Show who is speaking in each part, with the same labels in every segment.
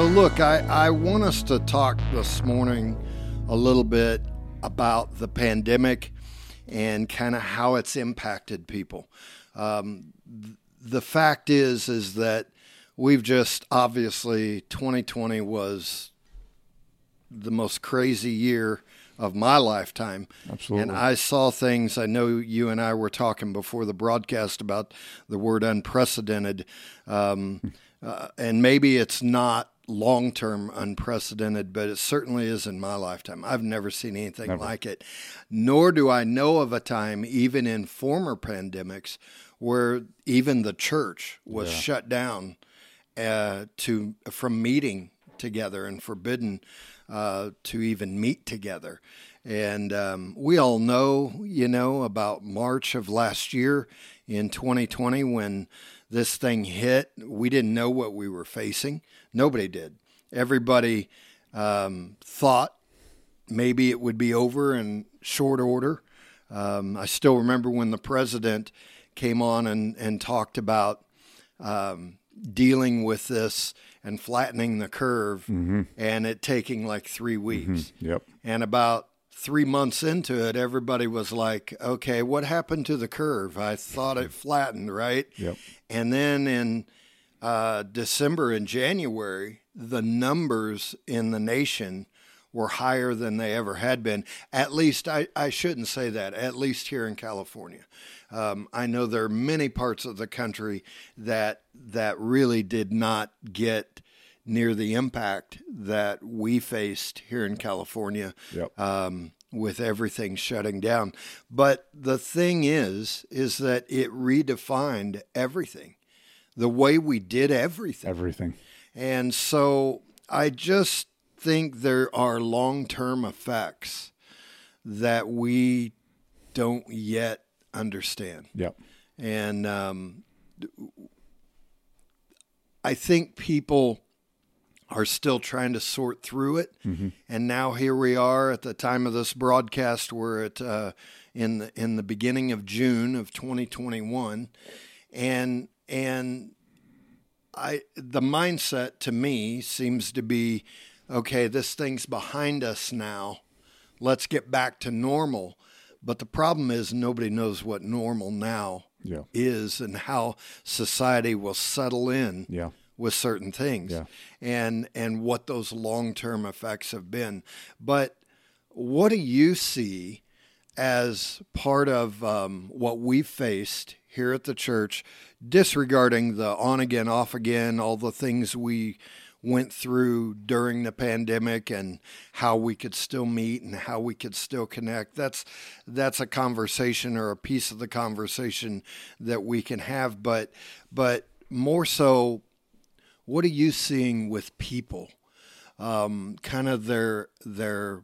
Speaker 1: So, look, I, I want us to talk this morning a little bit about the pandemic and kind of how it's impacted people. Um, the fact is, is that we've just obviously 2020 was the most crazy year of my lifetime.
Speaker 2: Absolutely.
Speaker 1: And I saw things. I know you and I were talking before the broadcast about the word unprecedented. Um, uh, and maybe it's not long term unprecedented, but it certainly is in my lifetime. I've never seen anything
Speaker 2: Never.
Speaker 1: like it. Nor do I know of a time, even in former pandemics, where even the church was
Speaker 2: Yeah.
Speaker 1: shut down uh, to from meeting together and forbidden uh, to even meet together. And um, we all know, you know, about March of last year in 2020 when this thing hit. We didn't know what we were facing. Nobody did. Everybody um, thought maybe it would be over in short order. Um, I still remember when the president came on and, and talked about um, dealing with this and flattening the curve and it taking like three weeks.
Speaker 2: Yep.
Speaker 1: And about three months into it, everybody was like, okay, what happened to the curve? I thought it flattened, right?
Speaker 2: Yep.
Speaker 1: And then in uh, December and January, the numbers in the nation were higher than they ever had been. At least, I, I shouldn't say that, at least here in California. Um, I know there are many parts of the country that that really did not get near the impact that we faced here in California
Speaker 2: Yep.
Speaker 1: um, with everything shutting down. But the thing is, is that it redefined everything, the way we did everything.
Speaker 2: Everything.
Speaker 1: And so I just think there are long term effects that we don't yet understand.
Speaker 2: Yep.
Speaker 1: And um, I think people are still trying to sort through it. And now here we are at the time of this broadcast. We're at uh, in the in the beginning of June of 2021, and and I the mindset to me seems to be okay. This thing's behind us now. Let's get back to normal. But the problem is nobody knows what normal now
Speaker 2: Yeah.
Speaker 1: is and how society will settle in
Speaker 2: Yeah.
Speaker 1: With certain things
Speaker 2: Yeah.
Speaker 1: and and what those long-term effects have been but what do you see as part of um, what we've faced here at the church disregarding the on again off again all the things we went through during the pandemic and how we could still meet and how we could still connect that's that's a conversation or a piece of the conversation that we can have but but more so what are you seeing with people? Um, kind of their their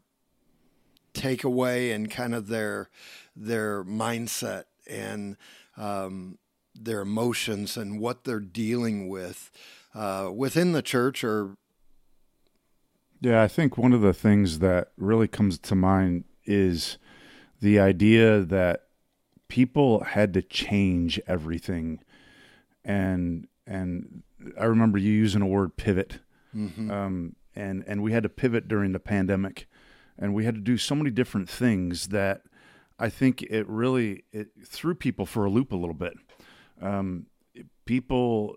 Speaker 1: takeaway and kind of their their mindset and um, their emotions and what they're dealing with uh, within the church or
Speaker 2: Yeah, I think one of the things that really comes to mind is the idea that people had to change everything, and and I remember you using a word pivot, um, and and we had to pivot during the pandemic, and we had to do so many different things that I think it really it threw people for a loop a little bit. Um, people,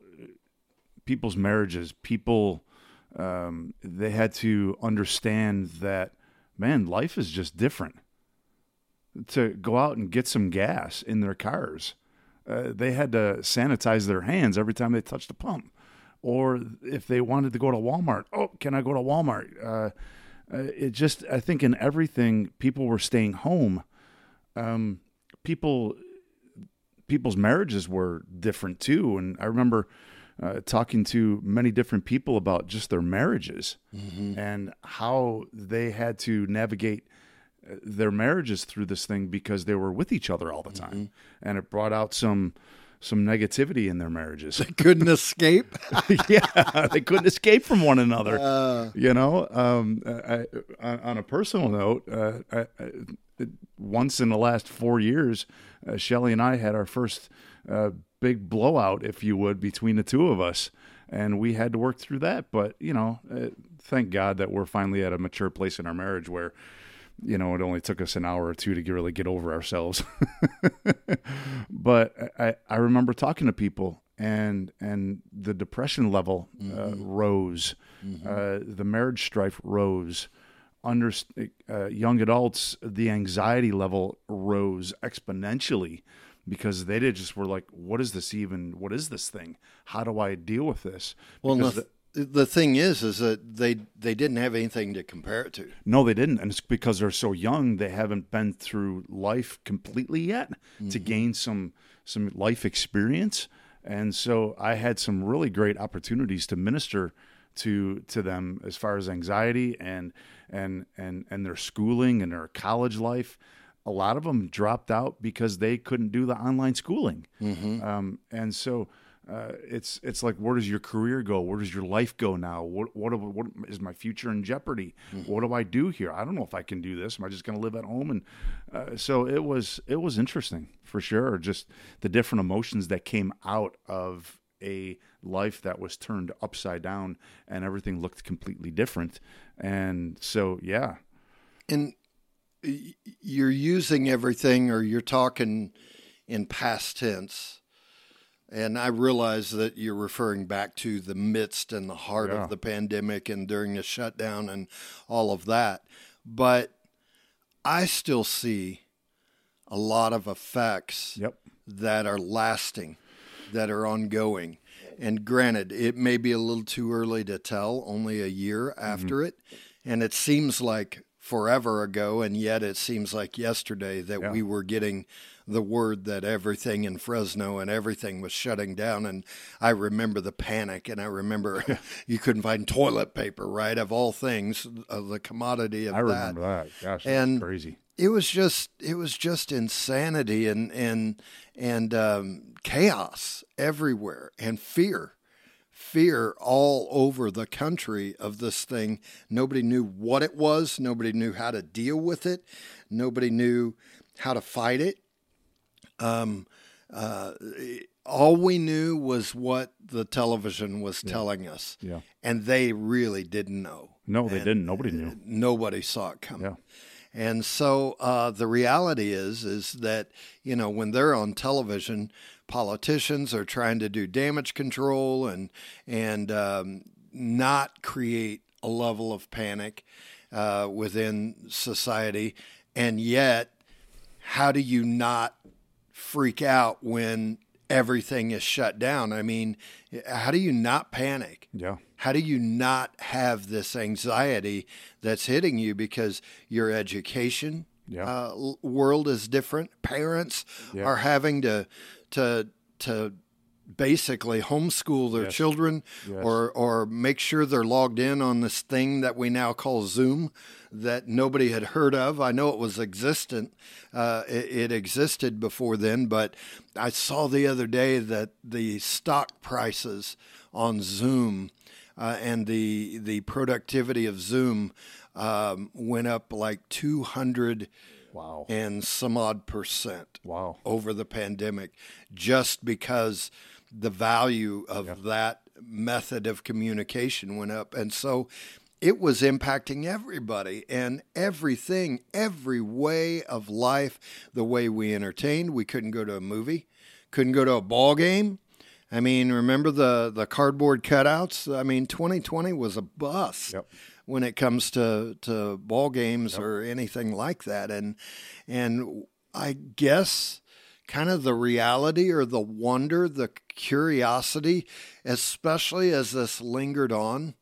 Speaker 2: people's marriages, people um, they had to understand that man life is just different. To go out and get some gas in their cars uh, they had to sanitize their hands every time they touched a pump or if they wanted to go to walmart oh can i go to walmart? Uh, uh, it just i think in everything people were staying home. Um, people people's marriages were different too. And i remember uh, talking to many different people about just their marriages and how they had to navigate uh, their marriages through this thing because they were with each other all the time. And it brought out some some negativity in their marriages.
Speaker 1: They couldn't escape?
Speaker 2: Yeah they couldn't escape from one another. You know um, I, I, on a personal note uh, I, I, once in the last four years uh, shelly and i had our first uh, big blowout if you would between the two of us. And we had to work through that. But you know, uh, thank God that we're finally at a mature place in our marriage where you know, it only took us an hour or two to really get over ourselves. but I, I remember talking to people and and the depression level uh, mm-hmm. rose, mm-hmm. Uh, the marriage strife rose. Under uh, young adults, the anxiety level rose exponentially because they did just were like, "What is this even? What is this thing? How do I deal with this?"
Speaker 1: Well,
Speaker 2: the,
Speaker 1: the thing is, is that they they didn't have anything to compare it to.
Speaker 2: No, they didn't, and it's because they're so young. They haven't been through life completely yet mm-hmm. to gain some some life experience. And so I had some really great opportunities to minister to to them as far as anxiety and and and and their schooling and their college life. A lot of them dropped out because they couldn't do the online schooling, mm-hmm. um, and so uh, it's it's like where does your career go? Where does your life go now? What what what is my future in jeopardy? Mm-hmm. What do I do here? I don't know if I can do this. Am I just going to live at home? And uh, so it was it was interesting for sure. Just the different emotions that came out of a life that was turned upside down and everything looked completely different. And so yeah,
Speaker 1: and you're using everything, or you're talking in past tense and I realize that you're referring back to the midst and the heart yeah. of the pandemic and during the shutdown and all of that. But I still see a lot of effects
Speaker 2: yep.
Speaker 1: that are lasting, that are ongoing. And granted, it may be a little too early to tell, only a year mm-hmm. after mm-hmm. it. And it seems like forever ago, and yet it seems like yesterday that yeah. we were getting the word that everything in Fresno and everything was shutting down. And I remember the panic, and I remember you couldn't find toilet paper, right? Of all things, of the commodity of
Speaker 2: I remember that. Gosh,
Speaker 1: and
Speaker 2: crazy.
Speaker 1: It was just, it was just insanity and and and um, chaos everywhere and fear fear all over the country of this thing. Nobody knew what it was. Nobody knew how to deal with it. Nobody knew how to fight it. Um, uh, all we knew was what the television was yeah. telling us.
Speaker 2: Yeah.
Speaker 1: And they really didn't know.
Speaker 2: No, they and didn't. Nobody knew.
Speaker 1: Nobody saw it coming.
Speaker 2: Yeah.
Speaker 1: And so uh, the reality is is that you know when they're on television, politicians are trying to do damage control and and um, not create a level of panic uh, within society, and yet how do you not freak out when everything is shut down. I mean, how do you not panic?
Speaker 2: Yeah.
Speaker 1: How do you not have this anxiety that's hitting you because your education yeah. uh, world is different? Parents yeah. are having to to to basically homeschool their yes. children yes. or or make sure they're logged in on this thing that we now call Zoom that nobody had heard of. I know it was existent. Uh, it, it, existed before then, but I saw the other day that the stock prices on Zoom uh, and the the productivity of Zoom um, went up like two hundred
Speaker 2: wow
Speaker 1: and some odd percent
Speaker 2: wow
Speaker 1: over the pandemic just because the value of yeah. that method of communication went up and so it was impacting everybody and everything, every way of life, the way we entertained. We couldn't go to a movie, couldn't go to a ball game. I mean, remember the the cardboard cutouts? I mean, 2020 was a bust
Speaker 2: yep.
Speaker 1: when it comes to to ball games yep. or anything like that. And and I guess kind of the reality or the wonder, the curiosity, especially as this lingered on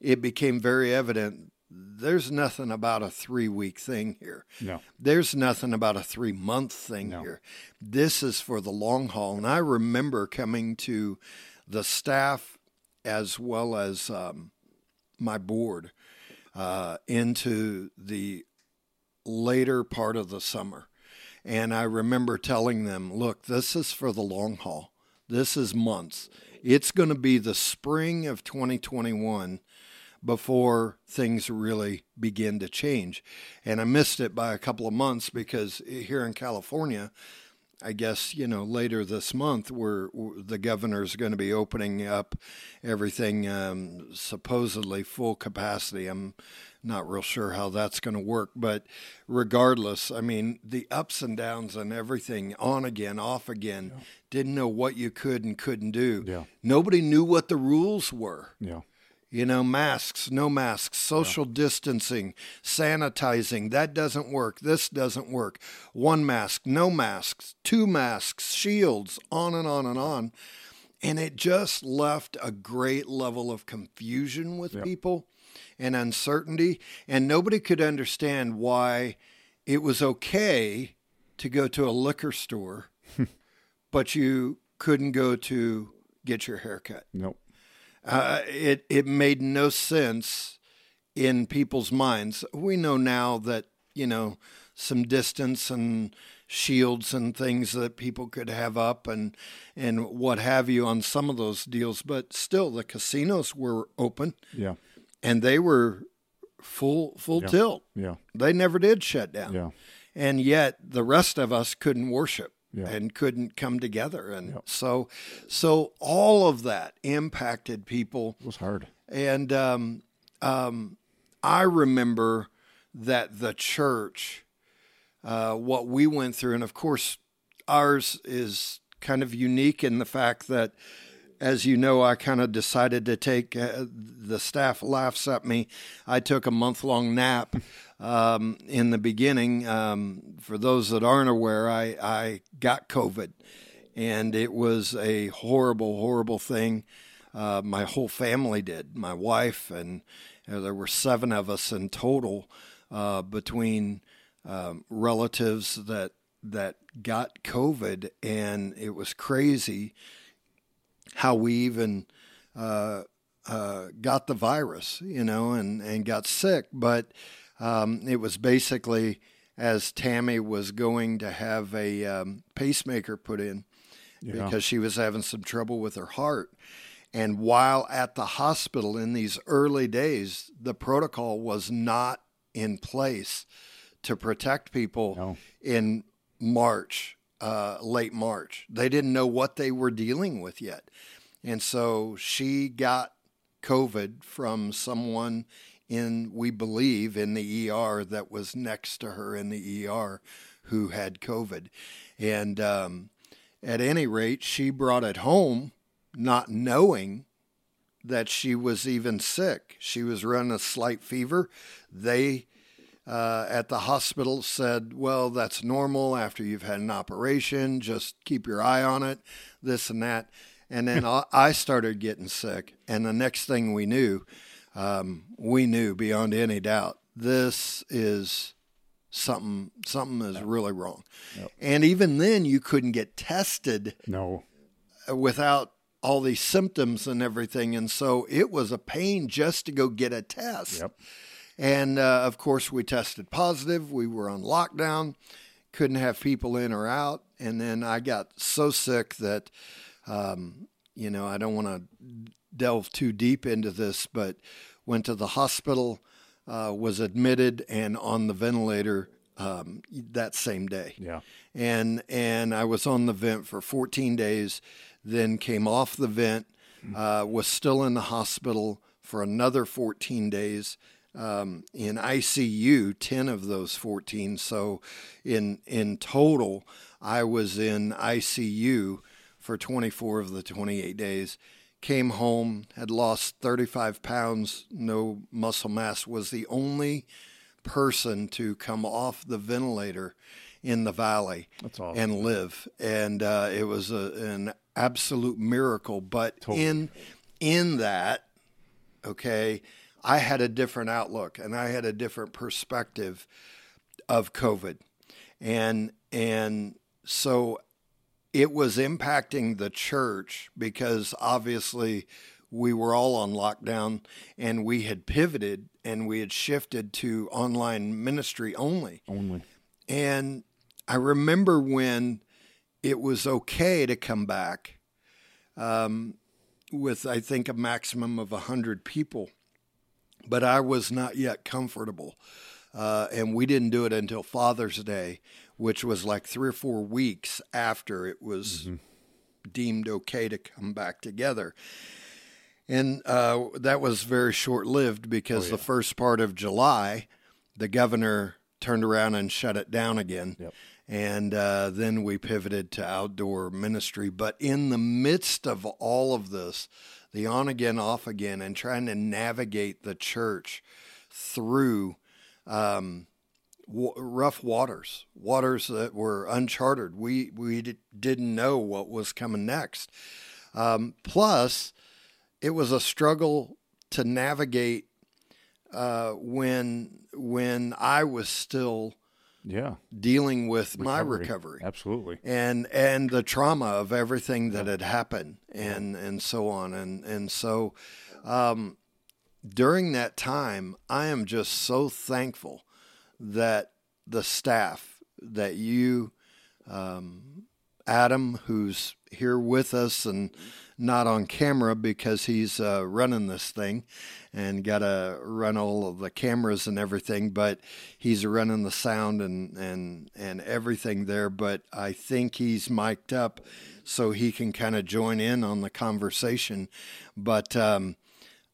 Speaker 1: it became very evident there's nothing about a three week thing here.
Speaker 2: No.
Speaker 1: There's nothing about a three month thing no. here. This is for the long haul. And I remember coming to the staff as well as um, my board uh, into the later part of the summer. And I remember telling them, look, this is for the long haul. This is months. It's going to be the spring of 2021 before things really begin to change. And I missed it by a couple of months because here in California, I guess you know later this month, where the governor's going to be opening up everything um, supposedly full capacity. I'm not real sure how that's going to work, but regardless, I mean the ups and downs and everything, on again, off again. Yeah. Didn't know what you could and couldn't do.
Speaker 2: Yeah.
Speaker 1: Nobody knew what the rules were.
Speaker 2: Yeah
Speaker 1: you know, masks, no masks, social yeah. distancing, sanitizing, that doesn't work. This doesn't work. One mask, no masks, two masks, shields, on and on and on. And it just left a great level of confusion with yeah. people and uncertainty. And nobody could understand why it was okay to go to a liquor store, but you couldn't go to get your hair cut.
Speaker 2: Nope.
Speaker 1: Uh, it it made no sense in people's minds. We know now that you know some distance and shields and things that people could have up and and what have you on some of those deals, but still the casinos were open.
Speaker 2: Yeah,
Speaker 1: and they were full full
Speaker 2: yeah.
Speaker 1: tilt.
Speaker 2: Yeah,
Speaker 1: they never did shut down.
Speaker 2: Yeah,
Speaker 1: and yet the rest of us couldn't worship
Speaker 2: yeah.
Speaker 1: and couldn't come together. And so, so all of that impacted people.
Speaker 2: It was hard.
Speaker 1: And um, um, I remember that the church, uh, what we went through, and of course, ours is kind of unique in the fact that as you know, I kind of decided to take uh, the staff laughs at me. I took a month long nap um, in the beginning. Um, for those that aren't aware, I, I got COVID, and it was a horrible, horrible thing. Uh, my whole family did. My wife and you know, there were seven of us in total uh, between um, relatives that that got COVID, and it was crazy how we even uh, uh, got the virus, you know, and, and got sick. But um, it was basically as Tammy was going to have a um, pacemaker put in yeah. because she was having some trouble with her heart. And while at the hospital in these early days, the protocol was not in place to protect people
Speaker 2: no.
Speaker 1: in March uh, late March. They didn't know what they were dealing with yet. And so she got COVID from someone in, we believe, in the ER that was next to her in the ER who had COVID. And um, at any rate, she brought it home not knowing that she was even sick. She was running a slight fever. They uh, at the hospital said, Well, that's normal after you've had an operation. Just keep your eye on it, this and that. And then I started getting sick. And the next thing we knew, um, we knew beyond any doubt this is something something is really wrong. Yep. And even then you couldn't get tested.
Speaker 2: No.
Speaker 1: Without all these symptoms and everything and so it was a pain just to go get a test.
Speaker 2: Yep.
Speaker 1: And uh, of course, we tested positive. We were on lockdown, couldn't have people in or out. And then I got so sick that, um, you know, I don't want to delve too deep into this, but went to the hospital, uh, was admitted, and on the ventilator um, that same day.
Speaker 2: Yeah.
Speaker 1: And and I was on the vent for 14 days, then came off the vent, uh, was still in the hospital for another 14 days, um, in ICU, 10 of those 14. So in, in total, I was in ICU for 24 of the 28 days. Came home, had lost 35 pounds, no muscle mass, was the only person to come off the ventilator in the valley
Speaker 2: awesome.
Speaker 1: and live. And uh, it was a, an absolute miracle. But totally. in in that, okay, I had a different outlook and I had a different perspective of COVID. And and so it was impacting the church because obviously we were all on lockdown and we had pivoted and we had shifted to online ministry only.
Speaker 2: Only.
Speaker 1: And I remember when it was okay to come back um, with, I think, a maximum of 100 people but I was not yet comfortable uh, and we didn't do it until Father's Day, which was like three or four weeks after it was deemed okay to come back together. And uh, that was very short lived because the first part of July, the governor turned around and shut it down again.
Speaker 2: Yep.
Speaker 1: And uh, then we pivoted to outdoor ministry. But in the midst of all of this, the on again, off again, and trying to navigate the church through um, w- rough waters, waters that were uncharted. We we d- didn't know what was coming next. Um, plus, it was a struggle to navigate uh, when when I was still
Speaker 2: Yeah.
Speaker 1: dealing with my
Speaker 2: Recovery.
Speaker 1: recovery
Speaker 2: Absolutely.
Speaker 1: and and the trauma of everything that had happened and and so on and and so um, during that time I am just so thankful that the staff that you um, Adam who's here with us and not on camera because he's uh, running this thing and got to run all of the cameras and everything, but he's running the sound and, and, and everything there. But I think he's mic'd up so he can kind of join in on the conversation. But um,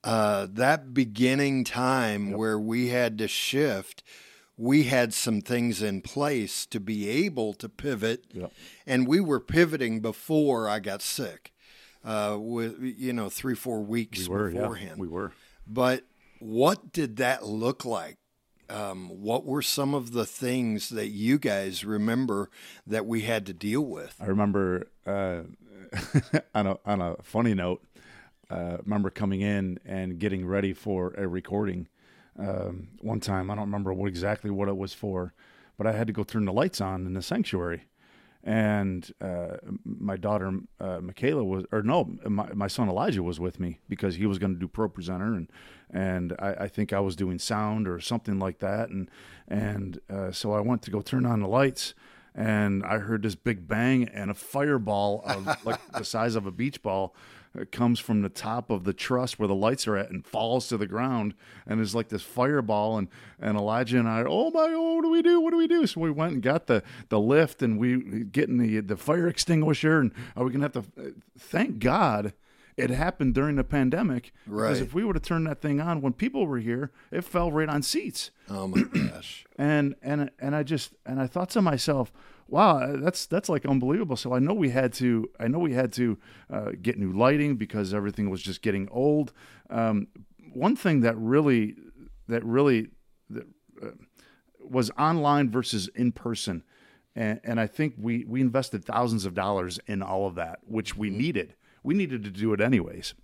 Speaker 1: uh, that beginning time where we had to shift, we had some things in place to be able to pivot,
Speaker 2: Yep.
Speaker 1: and we were pivoting before I got sick. Uh, with you know three four weeks
Speaker 2: We were.
Speaker 1: beforehand.
Speaker 2: Yeah. We were.
Speaker 1: But what did that look like? Um, what were some of the things that you guys remember that we had to deal with?
Speaker 2: I remember uh, on a on a funny note. Uh, remember coming in and getting ready for a recording. Um, one time, I don't remember what exactly what it was for, but I had to go turn the lights on in the sanctuary, and uh, my daughter uh, Michaela was, or no, my, my son Elijah was with me because he was going to do ProPresenter, and and I, I think I was doing sound or something like that, and and uh, so I went to go turn on the lights, and I heard this big bang and a fireball of like the size of a beach ball comes from the top of the truss where the lights are at and falls to the ground and is like this fireball and and Elijah and I oh my oh what do we do what do we do so we went and got the the lift and we getting the the fire extinguisher and are we gonna have to uh, thank God it happened during the pandemic
Speaker 1: right.
Speaker 2: because if we would have turned that thing on when people were here it fell right on seats
Speaker 1: Oh my gosh!
Speaker 2: and and and I just and I thought to myself, wow, that's that's like unbelievable. So I know we had to I know we had to uh, get new lighting because everything was just getting old. Um, one thing that really that really that, uh, was online versus in person. And, and I think we, we invested thousands of dollars in all of that, which we needed. We needed to do it anyways.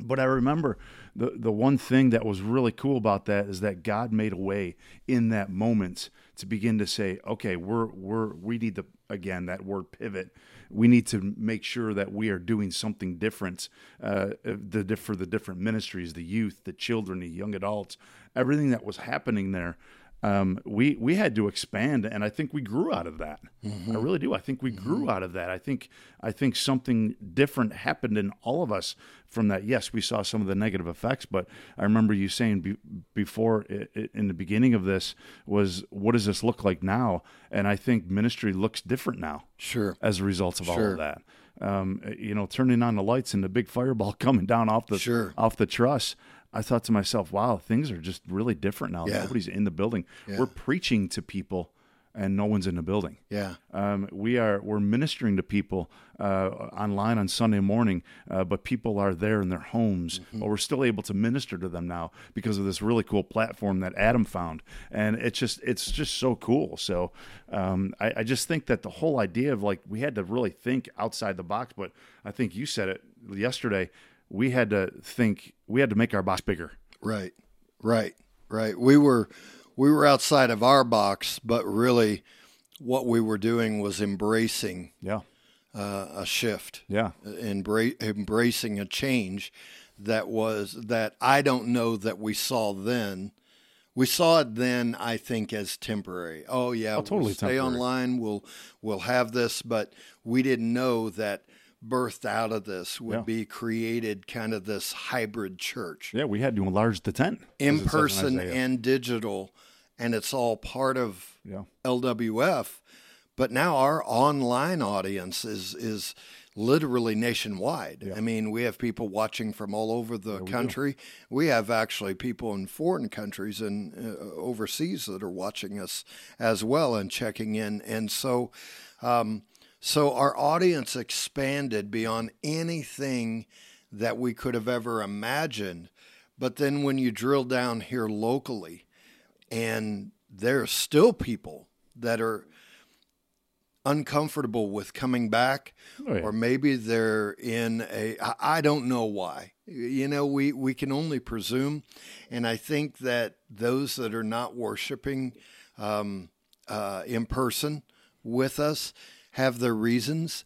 Speaker 2: But I remember the the one thing that was really cool about that is that God made a way in that moment to begin to say, okay, we're we're we need to again that word pivot. We need to make sure that we are doing something different uh, the for the different ministries, the youth, the children, the young adults, everything that was happening there. Um, we we had to expand, and I think we grew out of that. I really do. I think we grew out of that. I think I think something different happened in all of us from that. Yes, we saw some of the negative effects, but I remember you saying be, before i i in the beginning of this was, "What does this look like now?" And I think ministry looks different now
Speaker 1: Sure.
Speaker 2: as a result of all of that. Um, you know, turning on the lights and the big fireball coming down off the
Speaker 1: Sure.
Speaker 2: off the truss. I thought to myself, "Wow, things are just really different now.
Speaker 1: Yeah.
Speaker 2: Nobody's in the building. We're preaching to people, and no one's in the building.
Speaker 1: Yeah.
Speaker 2: Um, we are we're ministering to people uh, online on Sunday morning, uh, but people are there in their homes. But we're still able to minister to them now because of this really cool platform that Adam found, and it's just it's just so cool. So um, I, I just think that the whole idea of like we had to really think outside the box. But I think you said it yesterday. We had to think. We had to make our box bigger.
Speaker 1: Right, right, right. We were we were outside of our box, but really, what we were doing was embracing
Speaker 2: Yeah,
Speaker 1: uh, a shift,
Speaker 2: yeah,
Speaker 1: embra- embracing a change that was that I don't know that we saw then. We saw it then, I think, as temporary. Oh yeah,
Speaker 2: totally
Speaker 1: we'll stay
Speaker 2: temporary.
Speaker 1: online. We'll we'll have this, but we didn't know that birthed out of this would
Speaker 2: Yeah.
Speaker 1: be created kind of this hybrid church
Speaker 2: yeah. We had to enlarge the tent.
Speaker 1: in person and digital and it's all part of
Speaker 2: Yeah.
Speaker 1: LWF. But now our online audience is is literally nationwide.
Speaker 2: Yeah.
Speaker 1: I mean, we have people watching from all over the country. We have actually people in foreign countries and uh, overseas that are watching us as well and checking in. And so, um, so our audience expanded beyond anything that we could have ever imagined. But then when you drill down here locally, and there are still people that are uncomfortable with coming back
Speaker 2: Oh, yeah.
Speaker 1: or maybe they're in a I don't know why. You know, we we can only presume and I think that those that are not worshiping um, uh, in person with us have their reasons.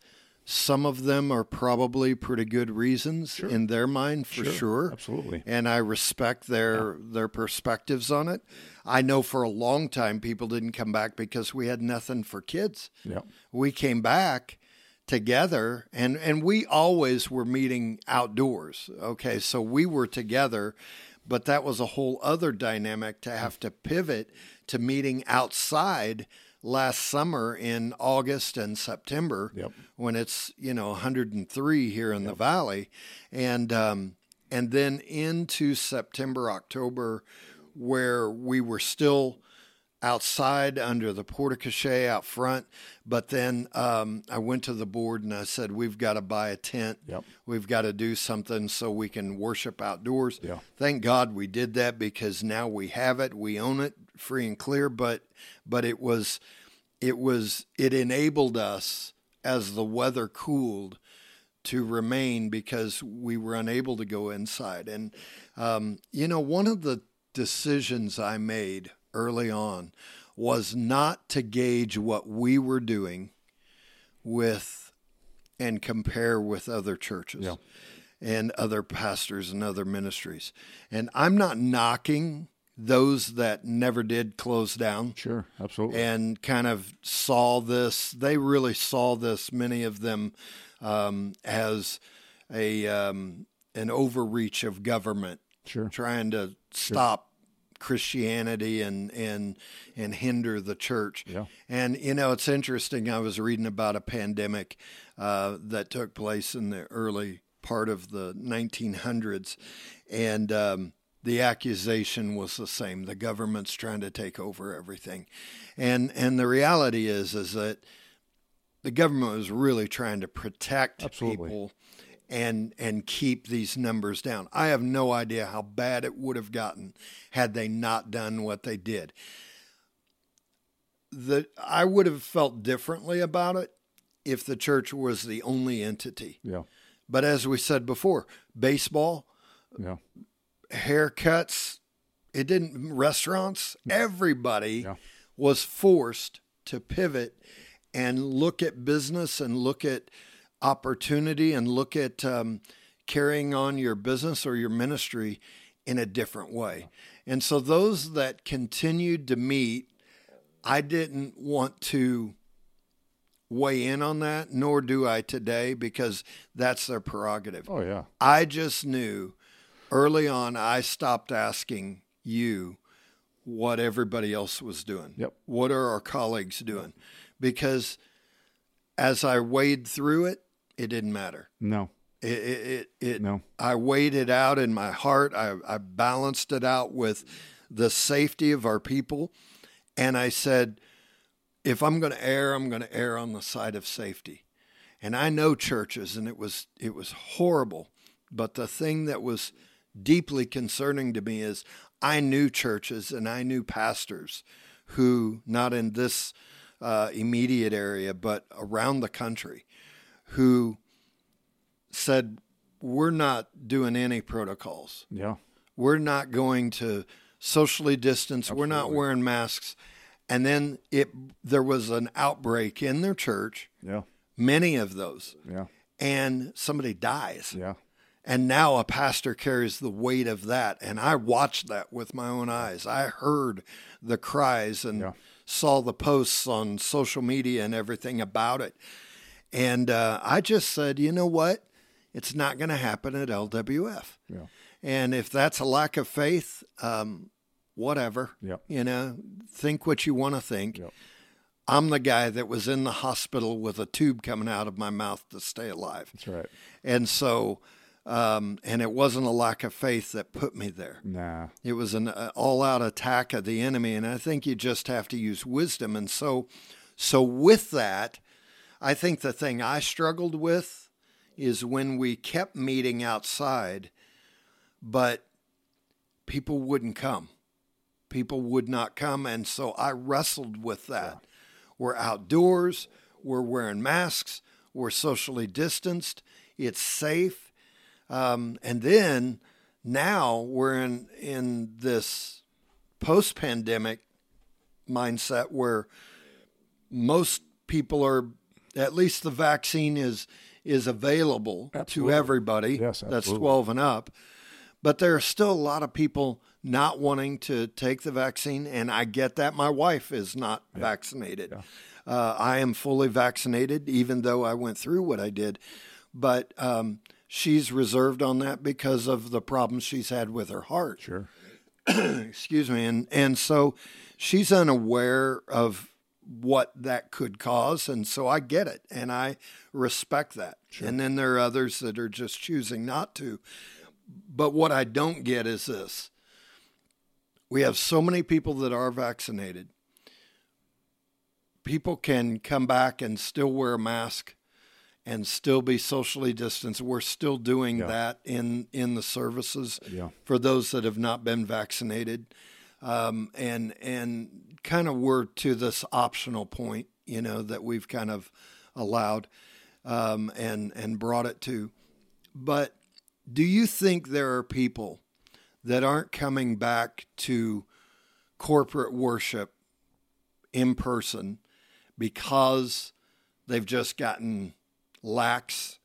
Speaker 1: Some of them are probably pretty good reasons in their mind for sure
Speaker 2: Absolutely.
Speaker 1: and I respect their their perspectives on it. I know for a long time people didn't come back because we had nothing for kids.
Speaker 2: Yeah.
Speaker 1: We came back together and and we always were meeting outdoors. Okay, so we were together, but that was a whole other dynamic to have to pivot to meeting outside last summer in August and September
Speaker 2: Yep.
Speaker 1: when it's you know 103 here in the valley and um, and then into September October where we were still outside under the portico out front but then um, I went to the board and I said we've got to buy a tent
Speaker 2: Yep.
Speaker 1: we've got to do something so we can worship outdoors
Speaker 2: Yeah.
Speaker 1: thank God we did that because now we have it we own it free and clear but but it was it was it enabled us as the weather cooled to remain because we were unable to go inside and um, you know one of the decisions i made early on was not to gauge what we were doing with and compare with other churches
Speaker 2: Yeah.
Speaker 1: and other pastors and other ministries and i'm not knocking those that never did close down
Speaker 2: Sure. Absolutely.
Speaker 1: and kind of saw this. They really saw this. Many of them um, as a um, an overreach of government
Speaker 2: sure.
Speaker 1: trying to stop Christianity and and and hinder the church.
Speaker 2: Yeah.
Speaker 1: And you know, it's interesting. I was reading about a pandemic uh, that took place in the early part of the 1900s, and um, the accusation was the same: the government's trying to take over everything. And and the reality is is that the government was really trying to protect
Speaker 2: Absolutely.
Speaker 1: people and and keep these numbers down. I have no idea how bad it would have gotten had they not done what they did. The I would have felt differently about it if the church was the only entity.
Speaker 2: Yeah.
Speaker 1: But as we said before, baseball,
Speaker 2: Yeah.
Speaker 1: Haircuts, it didn't restaurants, everybody
Speaker 2: Yeah.
Speaker 1: was forced to pivot and look at business and look at opportunity and look at um, carrying on your business or your ministry in a different way. And so those that continued to meet, I didn't want to weigh in on that, nor do I today because that's their prerogative.
Speaker 2: Oh yeah.
Speaker 1: I just knew early on, I stopped asking you what everybody else was doing.
Speaker 2: Yep.
Speaker 1: What are our colleagues doing? Because as I weighed through it, it didn't matter.
Speaker 2: No.
Speaker 1: It, it, it, it
Speaker 2: No.
Speaker 1: I weighed it out in my heart. I, I balanced it out with the safety of our people. And I said, if I'm going to err, I'm going to err on the side of safety. And I know churches, and it was it was horrible. But the thing that was deeply concerning to me is I knew churches and I knew pastors who, not in this uh, immediate area, but around the country, who said, We're not doing any protocols.
Speaker 2: Yeah.
Speaker 1: We're not going to socially distance. We're not wearing masks. And then it there was an outbreak in their church,
Speaker 2: Yeah.
Speaker 1: many of those,
Speaker 2: Yeah.
Speaker 1: and somebody dies.
Speaker 2: Yeah.
Speaker 1: And now a pastor carries the weight of that. And I watched that with my own eyes. I heard the cries and
Speaker 2: Yeah.
Speaker 1: saw the posts on social media and everything about it. And uh, I just said, you know what? It's not going to happen at LWF.
Speaker 2: Yeah.
Speaker 1: And if that's a lack of faith, um, whatever.
Speaker 2: Yep.
Speaker 1: You know, think what you want to think.
Speaker 2: Yep.
Speaker 1: I'm the guy that was in the hospital with a tube coming out of my mouth to stay alive.
Speaker 2: That's right.
Speaker 1: And so, um, and it wasn't a lack of faith that put me there.
Speaker 2: Nah.
Speaker 1: It was an uh, all-out attack of the enemy, and I think you just have to use wisdom. And so, so with that, I think the thing I struggled with is when we kept meeting outside, but people wouldn't come. People would not come, and so I wrestled with that. We're outdoors. We're wearing masks. We're socially distanced. It's safe. Um, and then now we're in in this post pandemic mindset where most people are at least the vaccine is is available
Speaker 2: Absolutely.
Speaker 1: to everybody.
Speaker 2: Yes,
Speaker 1: that's 12 and up. But there are still a lot of people not wanting to take the vaccine and i get that my wife is not vaccinated. Uh, i am fully vaccinated even though i went through what i did. But um, she's reserved on that because of the problems she's had with her heart.
Speaker 2: Sure.
Speaker 1: excuse me. And and so she's unaware of what that could cause and so I get it and I respect that. Sure. and then there are others that are just choosing not to. But what I don't get is this. We have so many people that are vaccinated. People can come back and still wear a mask and still be socially distanced we're still doing
Speaker 2: Yeah.
Speaker 1: that in in the services
Speaker 2: Yeah.
Speaker 1: for those that have not been vaccinated, um, and and kind of we're to this optional point, you know, that we've kind of allowed um, and and brought it to. But do you think there are people that aren't coming back to corporate worship in person because they've just gotten lax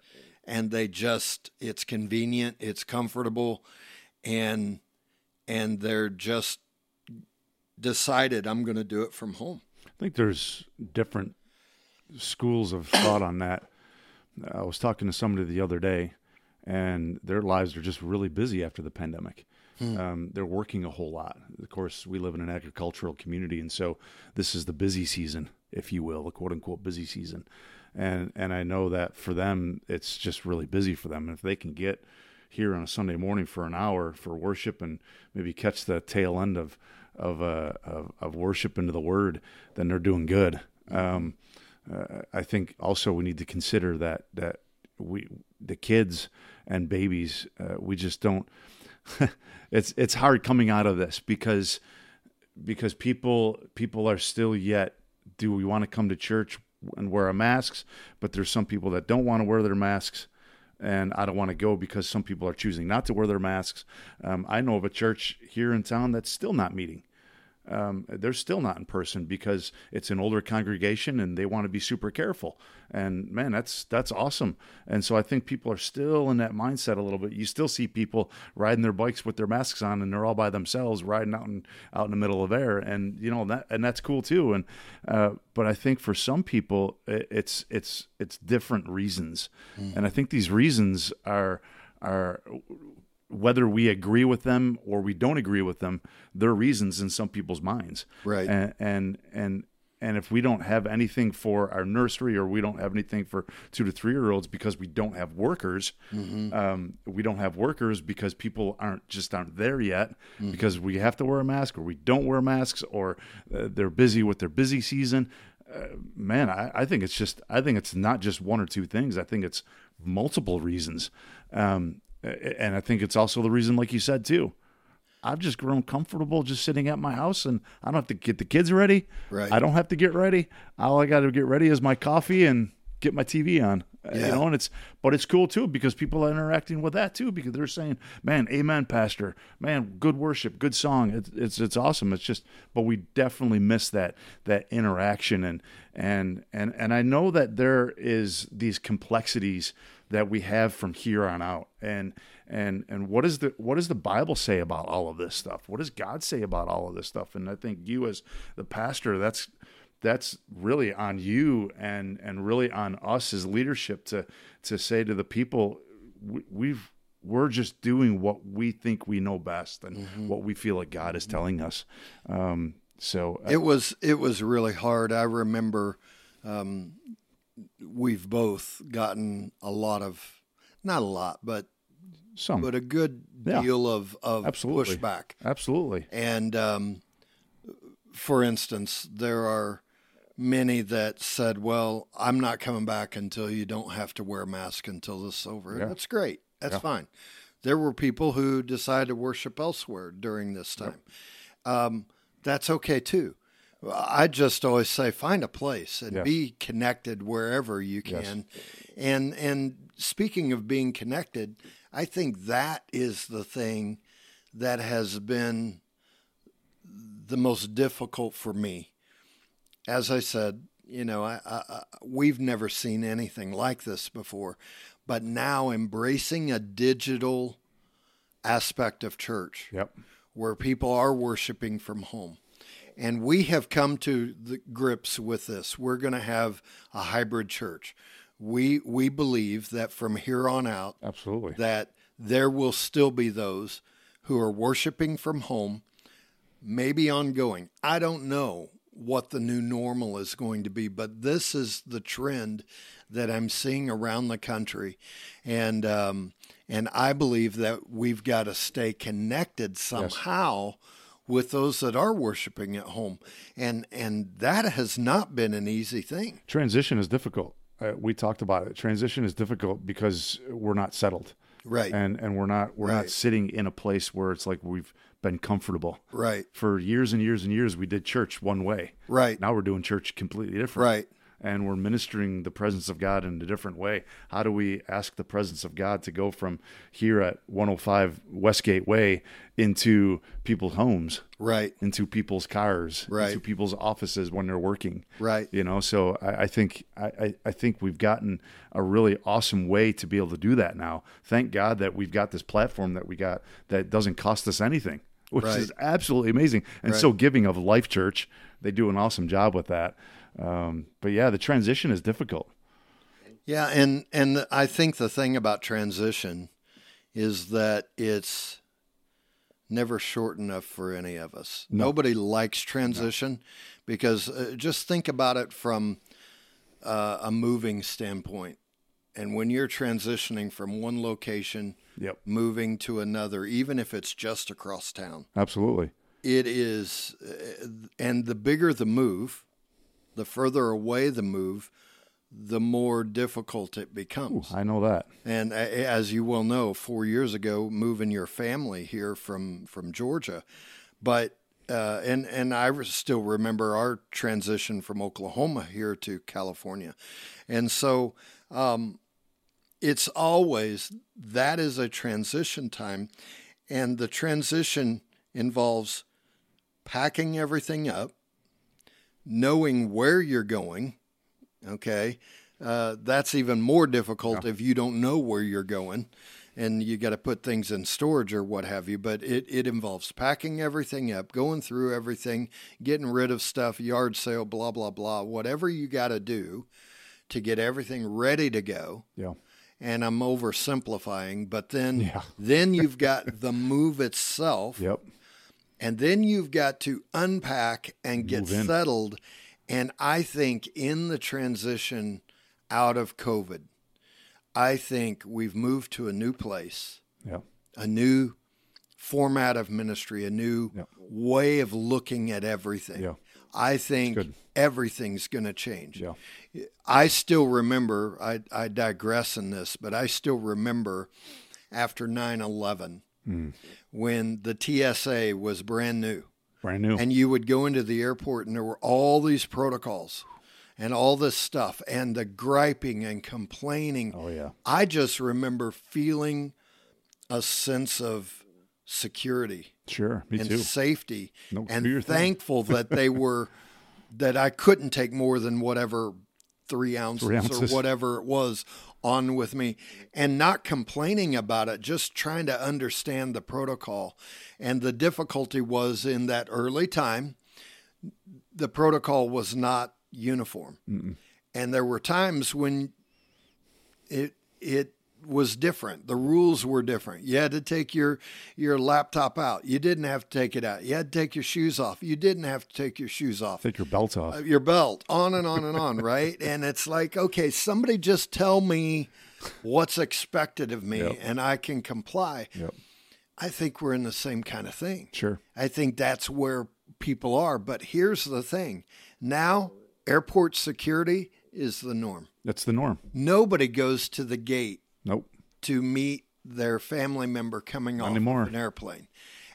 Speaker 1: and they just it's convenient it's comfortable and and they're just decided i'm going to do it from home
Speaker 2: I think there's different schools of thought on that. I was talking to somebody the other day, and their lives are just really busy after the pandemic. Um, they're working a whole lot. Of course, we live in an agricultural community, and so this is the busy season, if you will, the quote unquote busy season. And and I know that for them, it's just really busy for them. And if they can get here on a Sunday morning for an hour for worship and maybe catch the tail end of of uh, of, of worship into the Word, then they're doing good. Um, uh, I think also we need to consider that that we the kids and babies uh, we just don't. it's it's hard coming out of this because because people people are still yet do we want to come to church and wear our masks but there's some people that don't want to wear their masks and I don't want to go because some people are choosing not to wear their masks. Um, I know of a church here in town that's still not meeting. Um, they're still not in person because it's an older congregation and they want to be super careful. And man, that's that's awesome. And so I think people are still in that mindset a little bit. You still see people riding their bikes with their masks on and they're all by themselves riding out in out in the middle of air, and you know that and that's cool too. And uh, but I think for some people it, it's it's it's different reasons, and I think these reasons are are whether we agree with them or we don't agree with them, there are reasons in some people's minds.
Speaker 1: Right.
Speaker 2: And and and and if we don't have anything for our nursery or we don't have anything for two to three year olds because we don't have workers, um, we don't have workers because people aren't just aren't there yet because we have to wear a mask or we don't wear masks or uh, they're busy with their busy season. Uh, man, I, I think it's just I think it's not just one or two things. I think it's multiple reasons. Um, and I think it's also the reason, like you said too. I've just grown comfortable just sitting at my house, and I don't have to get the kids ready.
Speaker 1: Right.
Speaker 2: I don't have to get ready. All I got to get ready is my coffee and get my TV on. Uh, You know, and it's but it's cool too because people are interacting with that too because they're saying, "Man, amen, pastor. Man, good worship, good song. It's it's it's awesome. It's just, but we definitely miss that that interaction and and and and I know that there is these complexities that we have from here on out and and and what is the what does the bible say about all of this stuff what does god say about all of this stuff and i think you as the pastor that's that's really on you and and really on us as leadership to to say to the people we, we've we're just doing what we think we know best and what we feel like God is telling us. Um, so uh,
Speaker 1: It was it was really hard. I remember um, we've both gotten a lot of not a lot, but
Speaker 2: some
Speaker 1: but a good
Speaker 2: Yeah.
Speaker 1: deal of of
Speaker 2: Absolutely.
Speaker 1: pushback.
Speaker 2: absolutely,
Speaker 1: And um, for instance, there are many that said, "Well, I'm not coming back until you don't have to wear a mask until this is over."
Speaker 2: Yeah.
Speaker 1: That's great. That's
Speaker 2: Yeah.
Speaker 1: fine. There were people who decided to worship elsewhere during this time. Um, that's okay too. I just always say find a place and
Speaker 2: Yes.
Speaker 1: be connected wherever you can. Yes. And and speaking of being connected, I think that is the thing that has been the most difficult for me. As I said, you know, I, I, I, we've never seen anything like this before, but now embracing a digital aspect of church
Speaker 2: yep,
Speaker 1: where people are worshiping from home. And we have come to the grips with this. We're going to have a hybrid church. We we believe that from here on out
Speaker 2: absolutely,
Speaker 1: that there will still be those who are worshiping from home, maybe ongoing. I don't know what the new normal is going to be, but this is the trend that I'm seeing around the country, and um, and I believe that we've got to stay connected somehow with those that are worshiping at home, and and that has not been an easy thing.
Speaker 2: transition is difficult. Uh, we talked about it. Transition is difficult because we're not settled,
Speaker 1: Right,
Speaker 2: and and we're not we're not sitting in a place where it's like we've been comfortable
Speaker 1: right,
Speaker 2: for years and years and years. We did church one way.
Speaker 1: right,
Speaker 2: Now we're doing church completely different.
Speaker 1: right.
Speaker 2: And we're ministering the presence of God in a different way. How do we ask the presence of God to go from here at 105 Westgate Way into people's homes,
Speaker 1: Right,
Speaker 2: into people's cars,
Speaker 1: Right.
Speaker 2: into people's offices when they're working?
Speaker 1: right,
Speaker 2: You know, so I, I think I, I- think we've gotten a really awesome way to be able to do that now. Thank God that we've got this platform that we got that doesn't cost us anything, which
Speaker 1: Right.
Speaker 2: is absolutely amazing and
Speaker 1: Right.
Speaker 2: so giving of Life Church. They do an awesome job with that. Um, but yeah, the transition is difficult.
Speaker 1: Yeah, and and I think the thing about transition is that it's never short enough for any of us. Nobody likes transition because uh, just think about it from uh, a moving standpoint. And when you're transitioning from one location,
Speaker 2: Yep,
Speaker 1: moving to another, even if it's just across town,
Speaker 2: absolutely.
Speaker 1: it is, uh, and the bigger the move, the further away the move, the more difficult it becomes.
Speaker 2: I know that.
Speaker 1: And as you well know, four years ago, moving your family here from from Georgia, but uh, and and I still remember our transition from Oklahoma here to California, and so um, it's always that is a transition time, and the transition involves packing everything up, knowing where you're going. Okay, uh, that's even more difficult if you don't know where you're going, and you got to put things in storage or what have you. But it it involves packing everything up, going through everything, getting rid of stuff, yard sale, blah blah blah, whatever you got to do to get everything ready to go
Speaker 2: Yeah,
Speaker 1: and I'm oversimplifying, but then
Speaker 2: Yeah.
Speaker 1: then you've got the move itself,
Speaker 2: yep,
Speaker 1: and then you've got to unpack and get settled. And I think in the transition out of COVID, I think we've moved to a new place,
Speaker 2: yeah,
Speaker 1: a new format of ministry, a new
Speaker 2: Yeah.
Speaker 1: way of looking at everything.
Speaker 2: Yeah.
Speaker 1: I think everything's going to change.
Speaker 2: yeah.
Speaker 1: I still remember, I, I digress in this, but I still remember after 9 11 when the TSA was brand new.
Speaker 2: Brand new.
Speaker 1: And you would go into the airport and there were all these protocols and all this stuff and the griping and complaining.
Speaker 2: oh yeah,
Speaker 1: I just remember feeling a sense of security
Speaker 2: sure. Me
Speaker 1: and
Speaker 2: too.
Speaker 1: safety
Speaker 2: No,
Speaker 1: and thankful that they were that I couldn't take more than whatever three ounces,
Speaker 2: Three ounces.
Speaker 1: or whatever it was on with me and not complaining about it just trying to understand the protocol. And the difficulty was in that early time the protocol was not uniform. And there were times when it it was different. The rules were different. You had to take your your laptop out. You didn't have to take it out. You had to take your shoes off. You didn't have to take your shoes off.
Speaker 2: Take your belt off.
Speaker 1: Uh, your belt. On and on and on, right? And it's like, okay, somebody just tell me what's expected of me
Speaker 2: Yep.
Speaker 1: and I can comply.
Speaker 2: Yep.
Speaker 1: I think we're in the same kind of thing.
Speaker 2: Sure.
Speaker 1: I think that's where people are. But here's the thing now, airport security is the norm.
Speaker 2: That's the norm.
Speaker 1: Nobody goes to the gate
Speaker 2: Nope.
Speaker 1: to meet their family member coming off
Speaker 2: anymore.
Speaker 1: an airplane.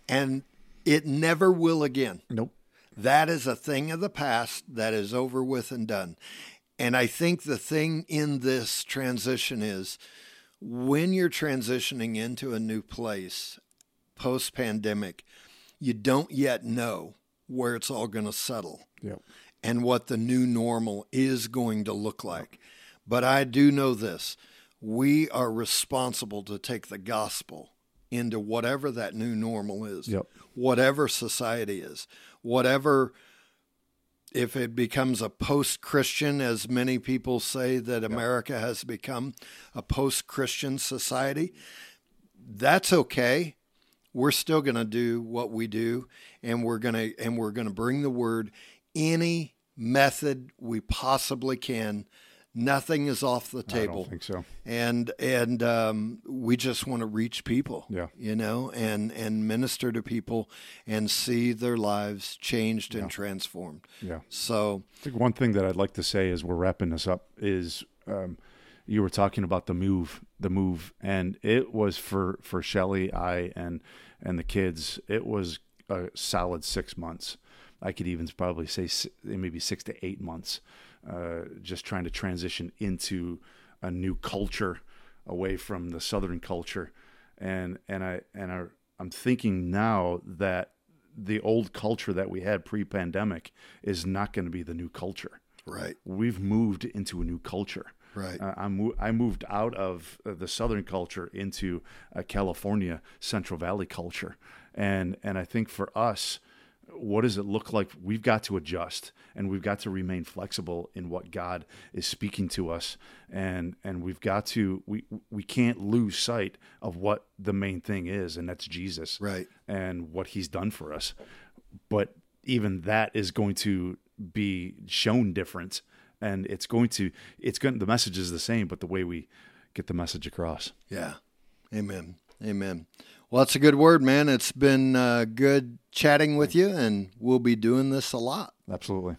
Speaker 1: And it never will again.
Speaker 2: Nope.
Speaker 1: That is a thing of the past that is over with and done. And I think the thing in this transition is when you're transitioning into a new place post pandemic, you don't yet know where it's all going to settle
Speaker 2: Yep.
Speaker 1: and what the new normal is going to look like. But I do know this we are responsible to take the gospel into whatever that new normal is,
Speaker 2: Yep.
Speaker 1: whatever society is, whatever. If it becomes a post Christian, as many people say that America has become a post Christian society, that's okay. We're still going to do what we do, and we're going to and we're going to bring the word any method we possibly can. Nothing is off the
Speaker 2: I
Speaker 1: table,
Speaker 2: don't think so.
Speaker 1: and and um, we just want to reach people.
Speaker 2: Yeah.
Speaker 1: you know, and and minister to people and see their lives changed and transformed.
Speaker 2: Yeah.
Speaker 1: So
Speaker 2: I think one thing that I'd like to say as we're wrapping this up is um, you were talking about the move, the move, and it was for for Shelly, I, and and the kids. It was a solid six months. I could even probably say maybe six to eight months, uh, just trying to transition into a new culture, away from the Southern culture, and and I and I, I'm thinking now that the old culture that we had pre-pandemic is not going to be the new culture.
Speaker 1: right,
Speaker 2: We've moved into a new culture.
Speaker 1: right,
Speaker 2: Uh, I, mo- I moved out of uh, the Southern culture into a California Central Valley culture, and and I think for us, what does it look like? We've got to adjust, and we've got to remain flexible in what God is speaking to us, and and we've got to we we can't lose sight of what the main thing is, and that's Jesus,
Speaker 1: right.
Speaker 2: and what He's done for us. But even that is going to be shown different and it's going to it's going the message is the same but the way we get the message across
Speaker 1: Yeah. Amen. Amen. Well, that's a good word, man. It's been uh, good chatting with you, and we'll be doing this a lot.
Speaker 2: absolutely